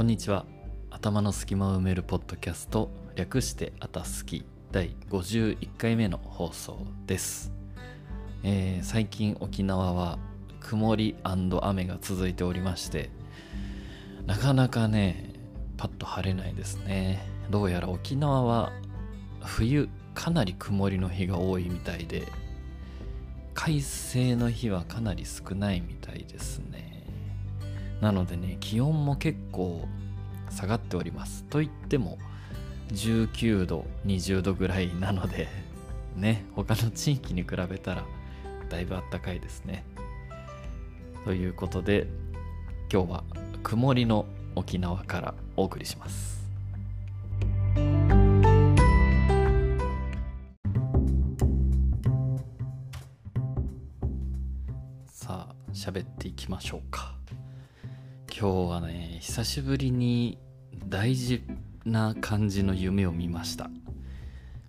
こんにちは。頭の隙間を埋めるポッドキャスト略してあたすき第51回目の放送です、えー最近沖縄は曇り雨が続いておりましてなかなかねパッと晴れないですね。どうやら沖縄は冬かなり曇りの日が多いみたいで快晴の日はかなり少ないみたいですね。なのでね気温も結構下がっております。といっても19度20度ぐらいなので ね他の地域に比べたらだいぶあったかいですね。ということで今日は曇りの沖縄からお送りします。さあ喋っていきましょうか。今日はね久しぶりに大事な感じの夢を見ました。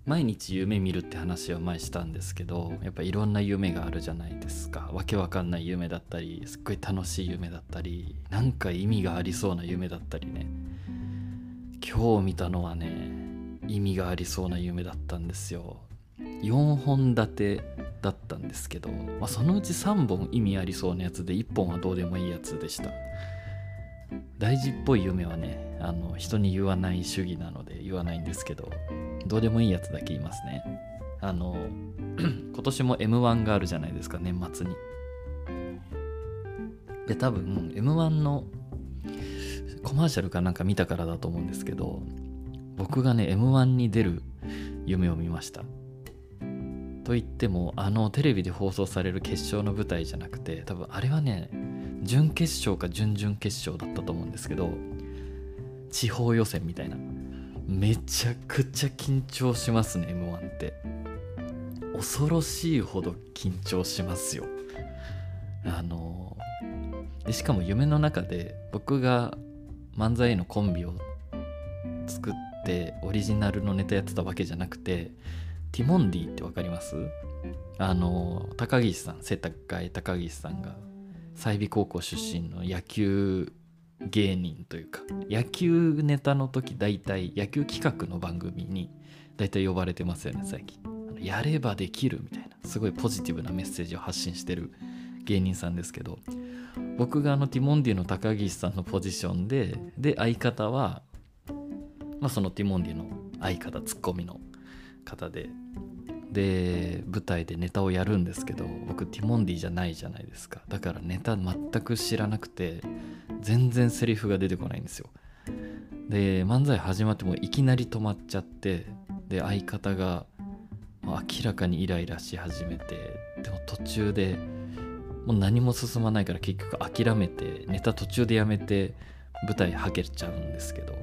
毎日夢見るって話は前したんですけどやっぱいろんな夢があるじゃないですか。わけわかんない夢だったりすっごい楽しい夢だったりなんか意味がありそうな夢だったりね。今日見たのはね意味がありそうな夢だったんですよ。4本立てだったんですけど、まあ、そのうち3本意味ありそうなやつで1本はどうでもいいやつでした。大事っぽい夢はねあの人に言わない主義なので言わないんですけどどうでもいいやつだけ言いますね。あの 今年も m 1があるじゃないですか年末に。で多分 m 1のコマーシャルかなんか見たからだと思うんですけど僕がね m 1に出る夢を見ました。と言ってもあのテレビで放送される決勝の舞台じゃなくて多分あれはね準決勝か準々決勝だったと思うんですけど地方予選みたいな。めちゃくちゃ緊張しますね m 1って。恐ろしいほど緊張しますよ。あのでしかも夢の中で僕が漫才のコンビを作ってオリジナルのネタやってたわけじゃなくてティモンディってわかります？あの高岸さん背高い高岸さんが済美高校出身の野球芸人というか野球ネタの時大体野球企画の番組に大体呼ばれてますよね最近。やればできるみたいなすごいポジティブなメッセージを発信してる芸人さんですけど僕があのティモンディの高岸さんのポジションでで相方は、まあ、そのティモンディの相方ツッコミの方でで舞台でネタをやるんですけど僕ティモンディじゃないじゃないですか。だからネタ全く知らなくて全然セリフが出てこないんですよ。で漫才始まってもいきなり止まっちゃってで相方が明らかにイライラし始めてでも途中でもう何も進まないから結局諦めてネタ途中でやめて舞台はけちゃうんですけど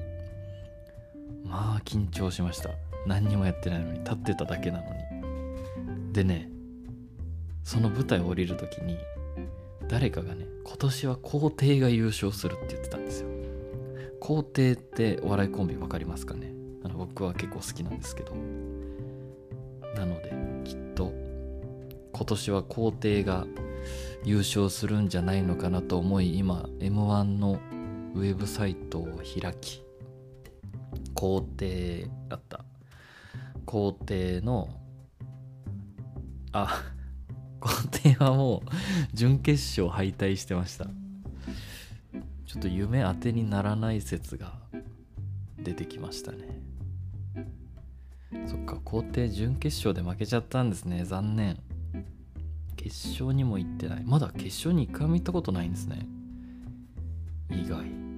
まあ緊張しました。何にもやってないのに立ってただけなのに。でねその舞台を降りる時に誰かがね今年は皇帝が優勝するって言ってたんですよ。皇帝ってお笑いコンビ分かりますかね？あの僕は結構好きなんですけど。なのできっと今年は皇帝が優勝するんじゃないのかなと思い今 m 1のウェブサイトを開き皇帝だった。皇帝のあ 皇帝はもう準決勝敗退してました。ちょっと夢当てにならない説が出てきましたね。そっか皇帝準決勝で負けちゃったんですね。残念。決勝にも行ってない。まだ決勝に一回も行ったことないんですね。意外。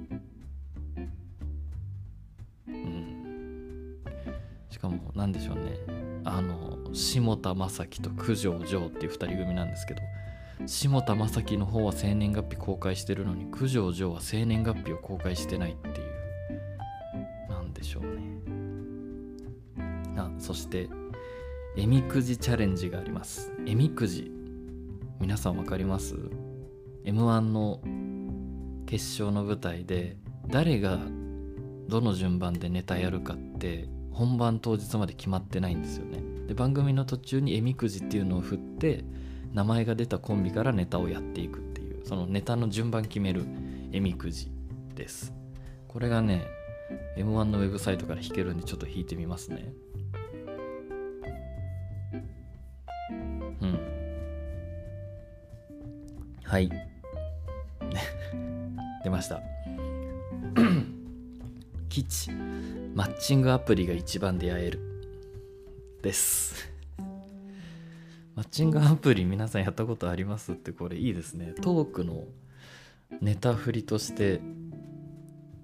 しかも何でしょうね。あの下田正輝と九条城っていう2人組なんですけど下田正輝の方は生年月日公開してるのに九条城は生年月日を公開してないっていう。なんでしょうね。あそしてえみくじチャレンジがあります。えみくじ皆さん分かります？m 1の決勝の舞台で誰がどの順番でネタやるかって本番当日まで決まってないんですよね。で番組の途中にえみくじっていうのを振って名前が出たコンビからネタをやっていくっていうそのネタの順番決めるえみくじです。これがね M1 のウェブサイトから弾けるんでちょっと弾いてみますね。うん。はい。出ました。基地マッチングアプリが一番出会える。です。マッチングアプリ皆さんやったことありますってこれいいですね。トークのネタ振りとして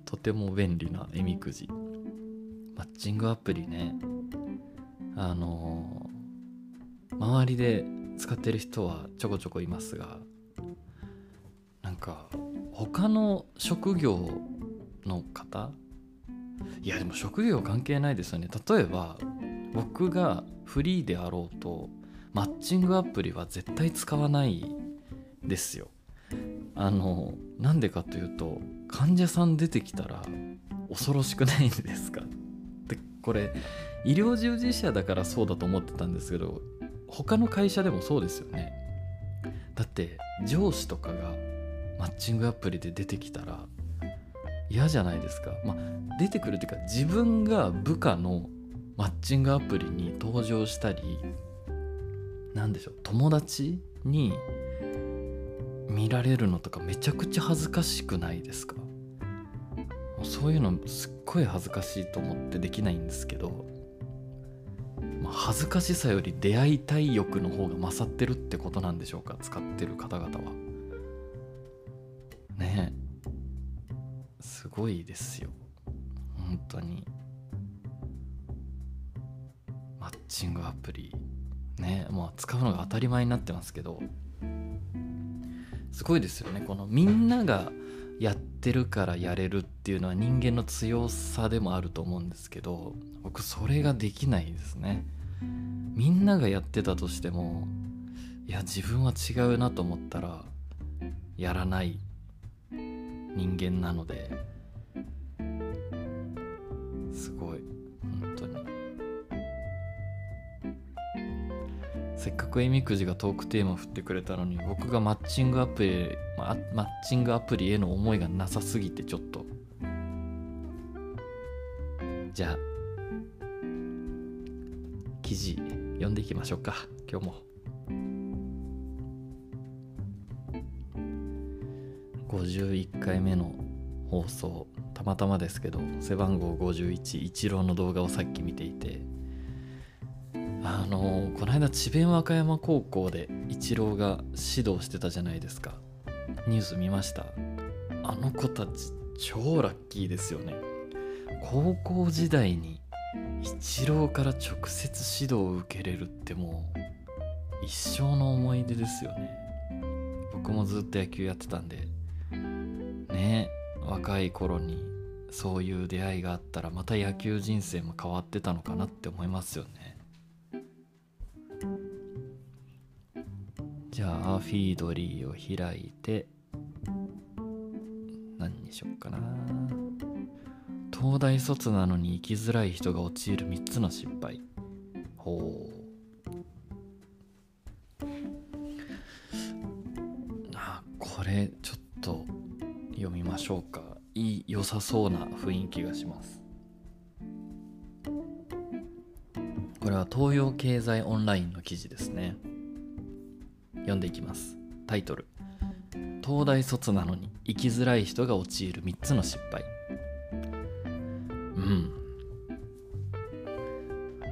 とても便利なえみくじ。マッチングアプリね。あの周りで使ってる人はちょこちょこいますがなんか他の職業の方いやでも職業関係ないですよね。例えば僕がフリーであろうとマッチングアプリは絶対使わないですよ。あのなんでかというと患者さん出てきたら恐ろしくないんですか？でこれ医療従事者だからそうだと思ってたんですけど他の会社でもそうですよね。だって上司とかがマッチングアプリで出てきたら嫌じゃないですか。まあ出てくるっていうか自分が部下のマッチングアプリに登場したり何でしょう友達に見られるのとかめちゃくちゃ恥ずかしくないですか。そういうのすっごい恥ずかしいと思ってできないんですけど、まあ、恥ずかしさより出会いたい欲の方が勝ってるってことなんでしょうか使ってる方々は。ねえ。ごいですよ。本当に。マッチングアプリ。ねまあ使うのが当たり前になってますけど。すごいですよね。このみんながやってるからやれるっていうのは人間の強さでもあると思うんですけど僕それができないですね。みんながやってたとしてもいや自分は違うなと思ったらやらない人間なので。せっかくえみくじがトークテーマ振ってくれたのに僕がマッチングアプリマッチングアプリへの思いがなさすぎてちょっと。じゃあ記事読んでいきましょうか。今日も。51回目の放送たまたまですけど背番号51一郎の動画をさっき見ていてあのこの間智弁和歌山高校で一郎が指導してたじゃないですか。ニュース見ました？あの子たち超ラッキーですよね。高校時代に一郎から直接指導を受けれるってもう一生の思い出ですよね。僕もずっと野球やってたんで。ね若い頃にそういう出会いがあったらまた野球人生も変わってたのかなって思いますよね。じゃあフィードリーを開いて何にしよっかな。東大卒なのに生きづらい人が陥る3つの失敗。ほう。あこれちょっと読みましょうか。いい良さそうな雰囲気がします。これは東洋経済オンラインの記事ですね。読んでいきます。タイトル。東大卒なのに生きづらい人が陥る3つの失敗。うん。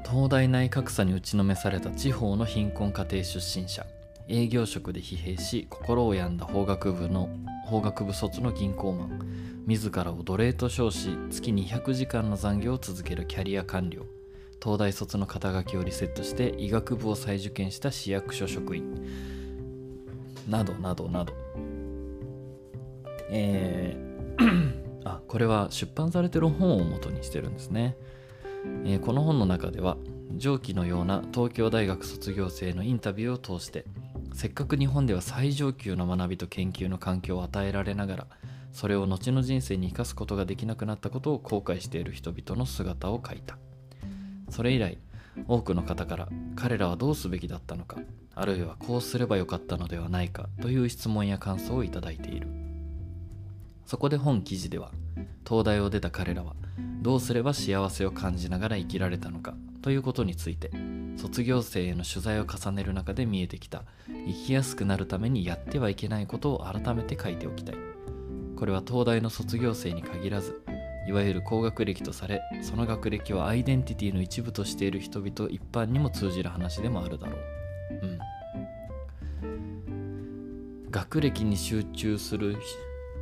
東大内格差に打ちのめされた地方の貧困家庭出身者。営業職で疲弊し心を病んだ法学部の法学部卒の銀行マン。自らを奴隷と称し月200時間の残業を続けるキャリア官僚。東大卒の肩書きをリセットして医学部を再受験した市役所職員。などなどなど。えーあこれは出版されてる本を元にしてるんですね、えーこの本の中では上記のような東京大学卒業生のインタビューを通してせっかく日本では最上級の学びと研究の環境を与えられながらそれを後の人生に生かすことができなくなったことを後悔している人々の姿を描いた。それ以来多くの方から彼らはどうすべきだったのかあるいはこうすればよかったのではないかという質問や感想をいただいている。そこで本記事では東大を出た彼らはどうすれば幸せを感じながら生きられたのかということについて卒業生への取材を重ねる中で見えてきた生きやすくなるためにやってはいけないことを改めて書いておきたい。これは東大の卒業生に限らずいわゆる高学歴とされその学歴はアイデンティティの一部としている人々一般にも通じる話でもあるだろう。うん。学歴に集中する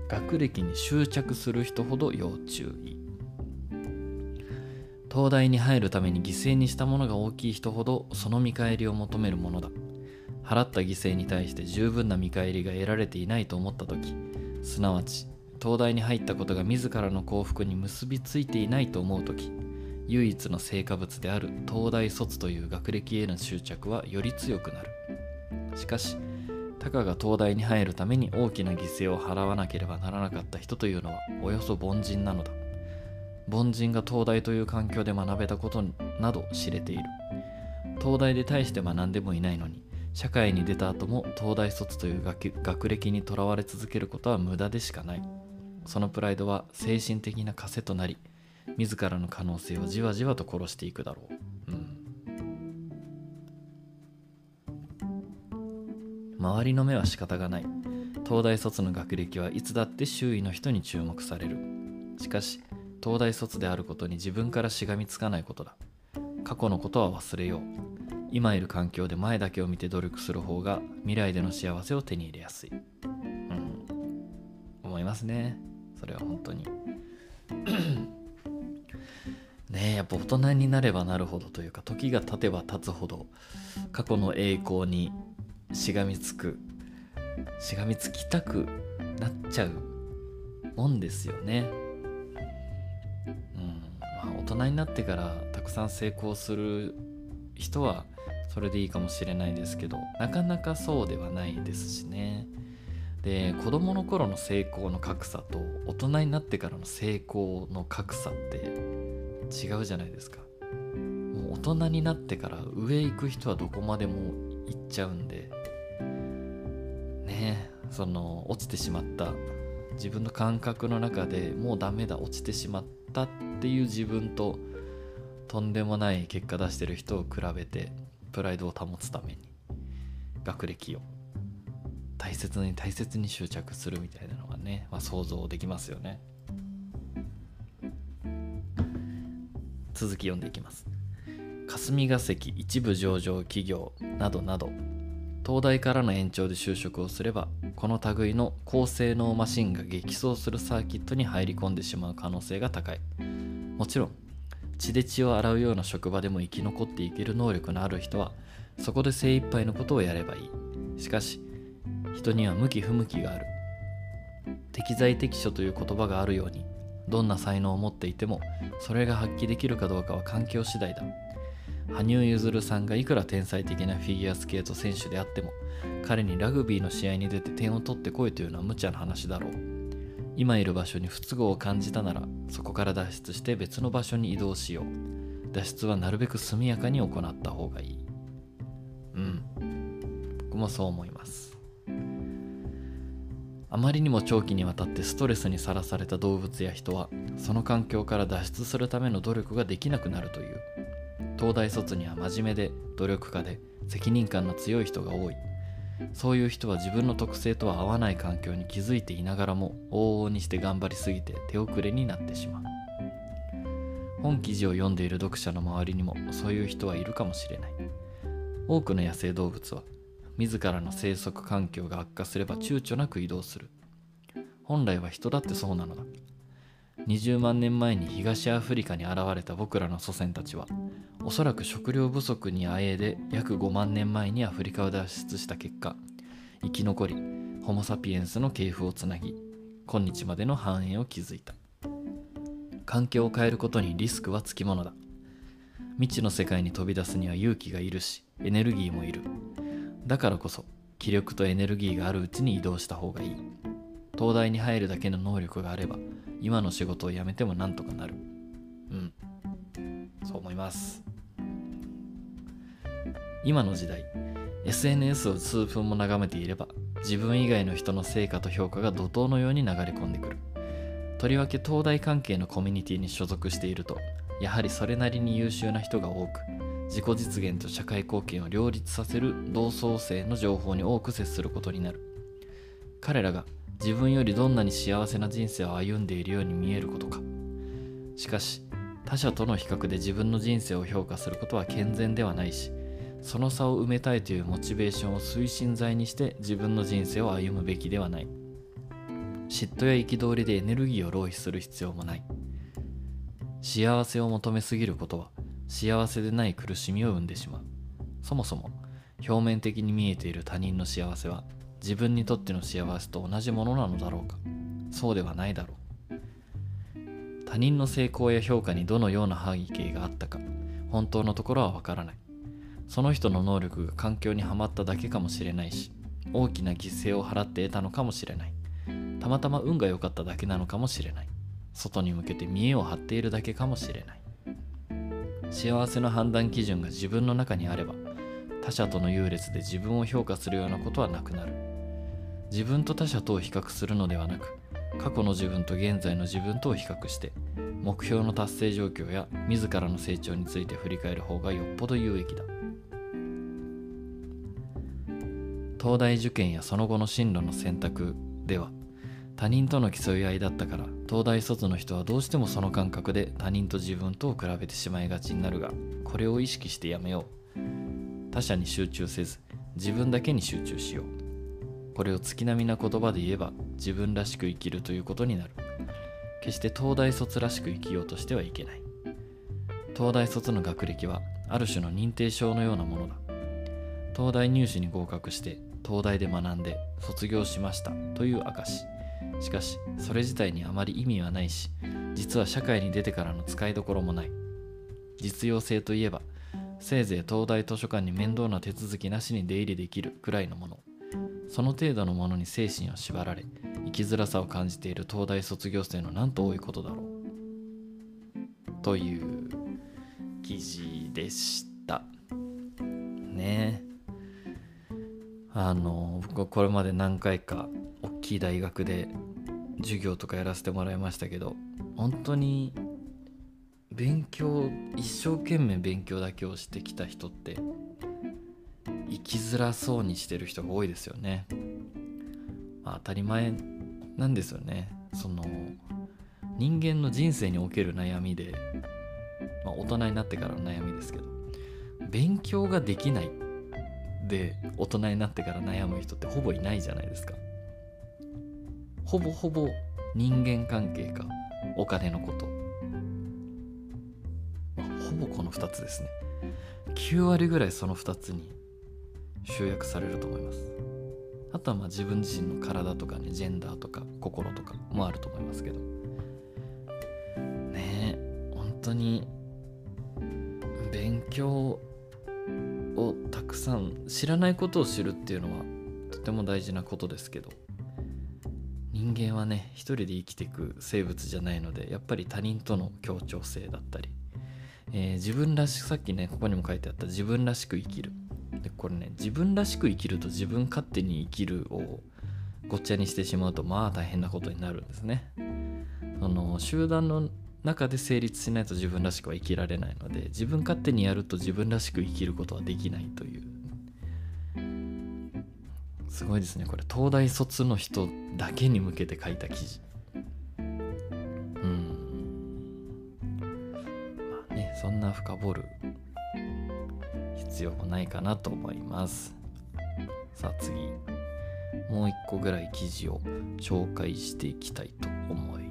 学歴に執着する人ほど要注意。東大に入るために犠牲にしたものが大きい人ほどその見返りを求めるものだ。払った犠牲に対して十分な見返りが得られていないと思った時すなわち東大に入ったことが自らの幸福に結びついていないと思う時唯一の成果物である東大卒という学歴への執着はより強くなる。しかしたかが東大に入るために大きな犠牲を払わなければならなかった人というのはおよそ凡人なのだ。凡人が東大という環境で学べたことなど知れている。東大で大して学んでもいないのに社会に出た後も東大卒という学歴にとらわれ続けることは無駄でしかない。そのプライドは精神的な枷となり自らの可能性をじわじわと殺していくだろう。うん。周りの目は仕方がない。東大卒の学歴はいつだって周囲の人に注目される。しかし東大卒であることに自分からしがみつかないことだ。過去のことは忘れよう。今いる環境で前だけを見て努力する方が未来での幸せを手に入れやすい。うん。思いますね。それは本当に ねえやっぱ大人になればなるほどというか時が経てば経つほど過去の栄光にしがみつくしがみつきたくなっちゃうもんですよね。うんまあ、大人になってからたくさん成功する人はそれでいいかもしれないですけどなかなかそうではないですしね。で子供の頃の成功の格差と大人になってからの成功の格差って違うじゃないですか。もう大人になってから上行く人はどこまでも行っちゃうんでねその落ちてしまった自分の感覚の中でもうダメだ落ちてしまったっていう自分ととんでもない結果出してる人を比べてプライドを保つために学歴を大切に大切に執着するみたいなのがね、まあ、想像できますよね。続き読んでいきます。霞が関一部上場企業などなど。東大からの延長で就職をすればこの類の高性能マシンが激走するサーキットに入り込んでしまう可能性が高い。もちろん血で血を洗うような職場でも生き残っていける能力のある人はそこで精一杯のことをやればいい。しかし人には向き不向きがある。適材適所という言葉があるようにどんな才能を持っていてもそれが発揮できるかどうかは環境次第だ。羽生結弦さんがいくら天才的なフィギュアスケート選手であっても彼にラグビーの試合に出て点を取ってこいというのは無茶な話だろう。今いる場所に不都合を感じたならそこから脱出して別の場所に移動しよう。脱出はなるべく速やかに行った方がいい。うん。僕もそう思います。あまりにも長期にわたってストレスにさらされた動物や人はその環境から脱出するための努力ができなくなるという。東大卒には真面目で努力家で責任感の強い人が多い。そういう人は自分の特性とは合わない環境に気づいていながらも往々にして頑張りすぎて手遅れになってしまう。本記事を読んでいる読者の周りにもそういう人はいるかもしれない。多くの野生動物は自らの生息環境が悪化すれば躊躇なく移動する。本来は人だってそうなのだ。20万年前に東アフリカに現れた僕らの祖先たちはおそらく食料不足にあえいで約5万年前にアフリカを脱出した結果生き残りホモ・サピエンスの系譜をつなぎ今日までの繁栄を築いた。環境を変えることにリスクはつきものだ。未知の世界に飛び出すには勇気がいるしエネルギーもいる。だからこそ気力とエネルギーがあるうちに移動した方がいい。東大に入るだけの能力があれば今の仕事を辞めてもなんとかなる。うん。そう思います。今の時代 SNS を数分も眺めていれば自分以外の人の成果と評価が怒涛のように流れ込んでくる。とりわけ東大関係のコミュニティに所属しているとやはりそれなりに優秀な人が多く自己実現と社会貢献を両立させる同窓生の情報に多く接することになる。彼らが自分よりどんなに幸せな人生を歩んでいるように見えることか。しかし他者との比較で自分の人生を評価することは健全ではないしその差を埋めたいというモチベーションを推進剤にして自分の人生を歩むべきではない。嫉妬や憤りでエネルギーを浪費する必要もない。幸せを求めすぎることは幸せでない苦しみを生んでしまう。そもそも表面的に見えている他人の幸せは自分にとっての幸せと同じものなのだろうか。そうではないだろう。他人の成功や評価にどのような背景があったか本当のところはわからない。その人の能力が環境にはまっただけかもしれないし大きな犠牲を払って得たのかもしれない。たまたま運が良かっただけなのかもしれない。外に向けて見栄を張っているだけかもしれない。幸せの判断基準が自分の中にあれば他者との優劣で自分を評価するようなことはなくなる。自分と他者とを比較するのではなく過去の自分と現在の自分とを比較して目標の達成状況や自らの成長について振り返る方がよっぽど有益だ。東大受験やその後の進路の選択では他人との競い合いだったから東大卒の人はどうしてもその感覚で他人と自分とを比べてしまいがちになるがこれを意識してやめよう。他者に集中せず自分だけに集中しよう。これを月並みな言葉で言えば自分らしく生きるということになる。決して東大卒らしく生きようとしてはいけない。東大卒の学歴はある種の認定証のようなものだ。東大入試に合格して東大で学んで卒業しましたという証しかしそれ自体にあまり意味はないし実は社会に出てからの使いどころもない。実用性といえばせいぜい東大図書館に面倒な手続きなしに出入りできるくらいのもの。その程度のものに精神を縛られ生きづらさを感じている東大卒業生のなんと多いことだろう。という記事でした。ね。えあの僕はこれまで何回かきい大学で授業とかやらせてもらいましたけど本当に勉強一生懸命勉強だけをしてきた人って生きづらそうにしてる人が多いですよね、まあ、当たり前なんですよね。その人間の人生における悩みで、まあ、大人になってからの悩みですけど勉強ができないで大人になってから悩む人ってほぼいないじゃないですか。ほぼほぼ人間関係かお金のこと、まあ、ほぼこの2つですね。9割ぐらいその2つに集約されると思います。あとはまあ自分自身の体とかねジェンダーとか心とかもあると思いますけど。ねえ本当に勉強をたくさん知らないことを知るっていうのはとても大事なことですけど。人間はね一人で生きていく生物じゃないのでやっぱり他人との協調性だったり、えー、自分らしくさっきねここにも書いてあった自分らしく生きる。でこれね自分らしく生きると自分勝手に生きるをごっちゃにしてしまうとまあ大変なことになるんですね。その集団の中で成立しないと自分らしくは生きられないので自分勝手にやると自分らしく生きることはできないというすごいですね。これ東大卒の人だけに向けて書いた記事。うん。まあねそんな深掘る必要もないかなと思います。さあ次。もう一個ぐらい記事を紹介していきたいと思います。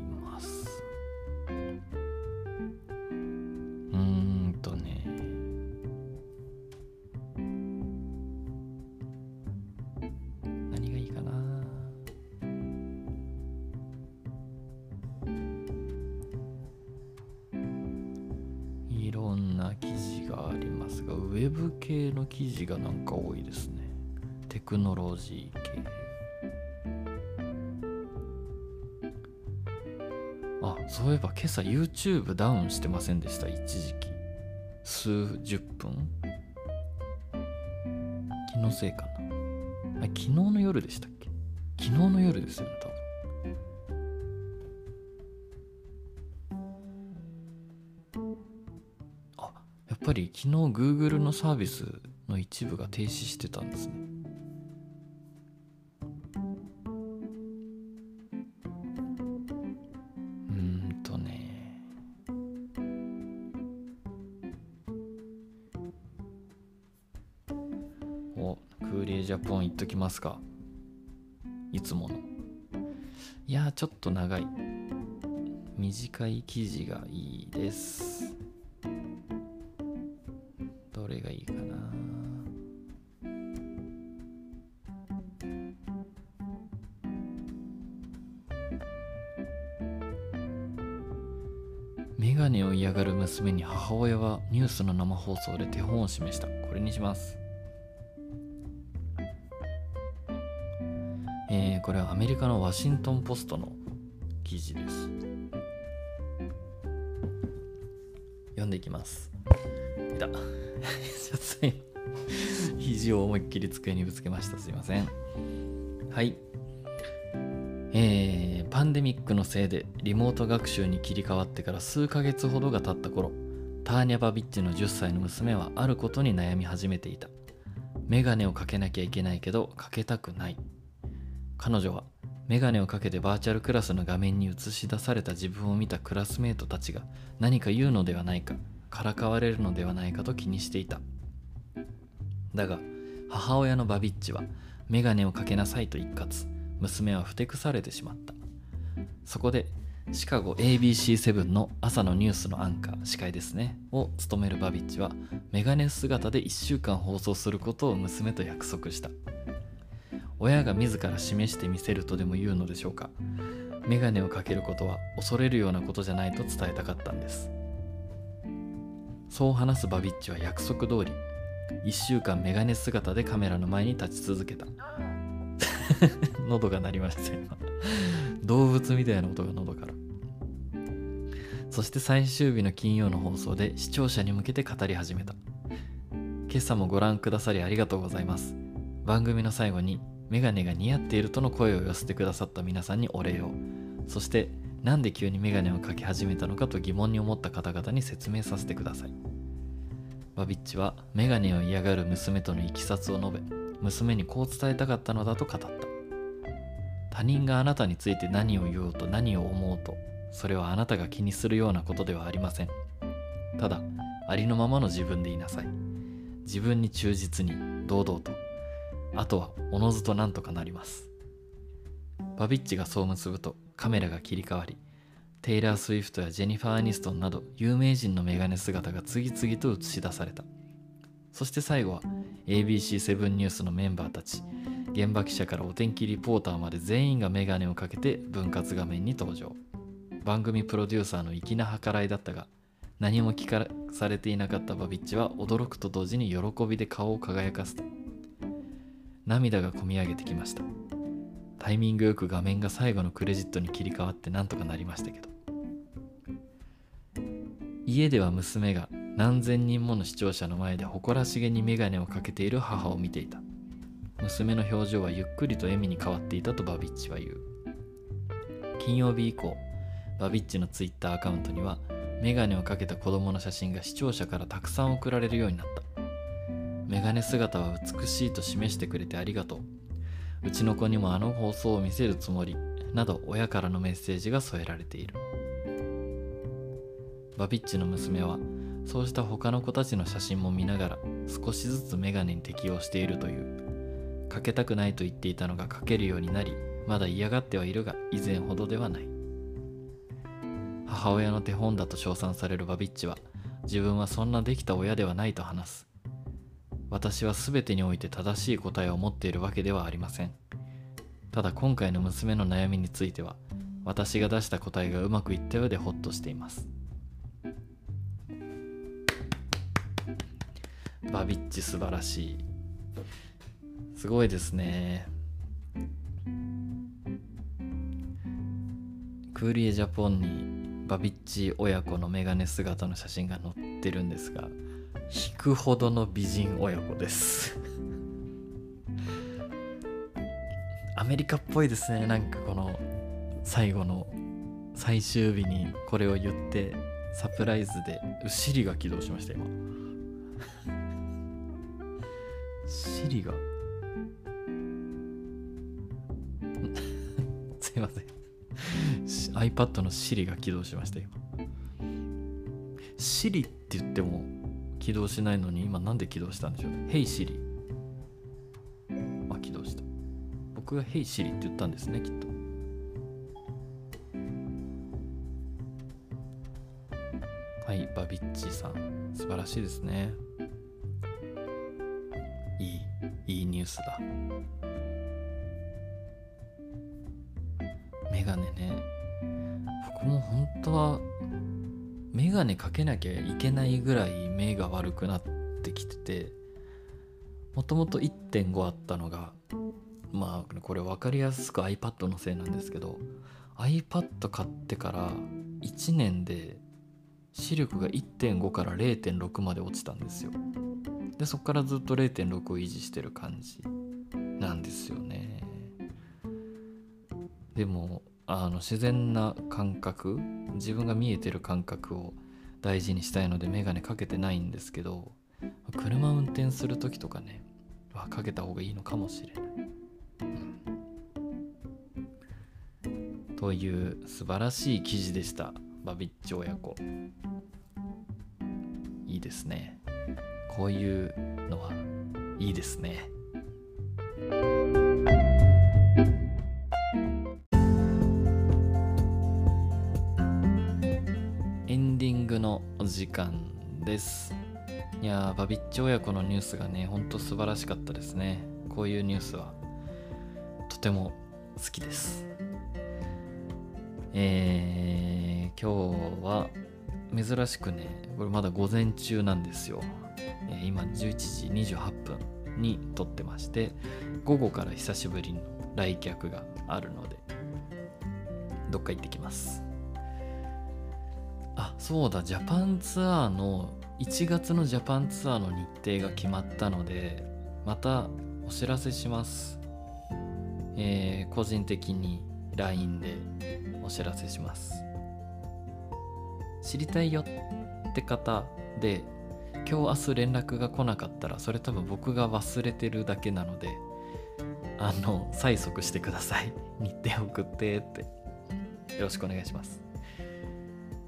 クノロジー系。あそういえば今朝 YouTube ダウンしてませんでした？一時期。数十分？気のせいかな。あ昨日の夜でしたっけ？昨日の夜ですよね多分。やっぱり昨日 Google のサービスの一部が停止してたんですね。きますか？いつもの。いやちょっと長い。短い記事がいいです。どれがいいかな？メガネを嫌がる娘に母親はニュースの生放送で手本を示した。これにします。これはアメリカのワシントン・ポストの記事です。読んでいきます。いた。肘を思いっきり机にぶつけました。すいません。はい。えー、パンデミックのせいでリモート学習に切り替わってから数ヶ月ほどが経った頃ターニャ・バビッチの10歳の娘はあることに悩み始めていた。メガネをかけなきゃいけないけどかけたくない。彼女はメガネをかけてバーチャルクラスの画面に映し出された自分を見たクラスメートたちが何か言うのではないかからかわれるのではないかと気にしていた。だが母親のバビッチはメガネをかけなさいと一括娘はふてくされてしまった。そこでシカゴ ABC7 の朝のニュースのアンカー司会ですね。を務めるバビッチはメガネ姿で1週間放送することを娘と約束した。親が自ら示してみせるとでも言うのでしょうか。メガネをかけることは恐れるようなことじゃないと伝えたかったんです。そう話すバビッチは約束通り1週間メガネ姿でカメラの前に立ち続けた。喉が鳴りました今動物みたいな音が喉から。そして最終日の金曜の放送で視聴者に向けて語り始めた。今朝もご覧くださりありがとうございます。番組の最後にメガネが似合っているとの声を寄せてくださった皆さんにお礼を。そしてなんで急にメガネをかけ始めたのかと疑問に思った方々に説明させてください。バビッチはメガネを嫌がる娘とのいきさつを述べ娘にこう伝えたかったのだと語った。他人があなたについて何を言おうと何を思うとそれはあなたが気にするようなことではありません。ただありのままの自分でいなさい。自分に忠実に堂々と。あとはおのずとなんとかなります。バビッチがそう結ぶとカメラが切り替わりテイラー・スウィフトやジェニファー・アニストンなど有名人のメガネ姿が次々と映し出された。そして最後は ABC7 ニュースのメンバーたち。現場記者からお天気リポーターまで全員がメガネをかけて分割画面に登場。番組プロデューサーの粋な計らいだったが何も聞かされていなかったバビッチは驚くと同時に喜びで顔を輝かせた。涙がこみ上げてきました。タイミングよく画面が最後のクレジットに切り替わってなんとかなりましたけど。家では娘が何千人もの視聴者の前で誇らしげに眼鏡をかけている母を見ていた。娘の表情はゆっくりと笑みに変わっていたとバビッチは言う。金曜日以降バビッチのツイッターアカウントには眼鏡をかけた子供の写真が視聴者からたくさん送られるようになった。メガネ姿は美しいと示してくれてありがとう。うちの子にもあの放送を見せるつもりなど親からのメッセージが添えられている。バビッチの娘はそうした他の子たちの写真も見ながら少しずつメガネに適応しているという。かけたくないと言っていたのがかけるようになりまだ嫌がってはいるが以前ほどではない。母親の手本だと称賛されるバビッチは自分はそんなできた親ではないと話す。私は全てにおいて正しい答えを持っているわけではありません。ただ今回の娘の悩みについては私が出した答えがうまくいったようでホッとしています。バビッチ素晴らしい。すごいですね。クーリエジャポンにバビッチ親子のメガネ姿の写真が載ってるんですが引くほどの美人親子です。アメリカっぽいですね。なんかこの最後の最終日にこれを言ってサプライズでお尻が起動しました今。シリが？すいません。iPad の Siri が起動しました今。Siri って言っても起動しないのに今なんで起動したんでしょう Hey Siri あ起動した。僕が Hey Siri って言ったんですねきっと。はいバビッチさん。素晴らしいですね。いいいいニュースだ。メガネね。僕も本当はメガネかけなきゃいけないぐらい目が悪くなってきててもともと1.5あったのがまあこれ分かりやすく iPad のせいなんですけど iPad 買ってから1年で視力が1.5から0.6まで落ちたんですよ。でそこからずっと0.6を維持してる感じなんですよね。でもあの自然な感覚自分が見えてる感覚を大事にしたいので眼鏡かけてないんですけど車運転する時とかねはかけた方がいいのかもしれない、うん、という素晴らしい記事でした。バビッチ親子。いいですね。こういうのはいいですね。です。いやバビッチ親子のニュースがねほんと素晴らしかったですね。こういうニュースは。とても好きです。えー、今日は珍しくねこれまだ午前中なんですよ、えー、今11時28分に撮ってまして午後から久しぶりの来客があるのでどっか行ってきます。あそうだジャパンツアーの1月のジャパンツアーの日程が決まったのでまたお知らせします。えー、個人的に LINE でお知らせします。知りたいよって方で今日明日連絡が来なかったらそれ多分僕が忘れてるだけなのであの催促してください。日程送ってって。よろしくお願いします。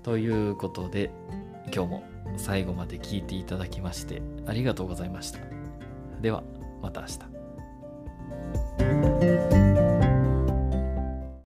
ということで今日も最後まで聞いていただきましてありがとうございました。ではまた明日。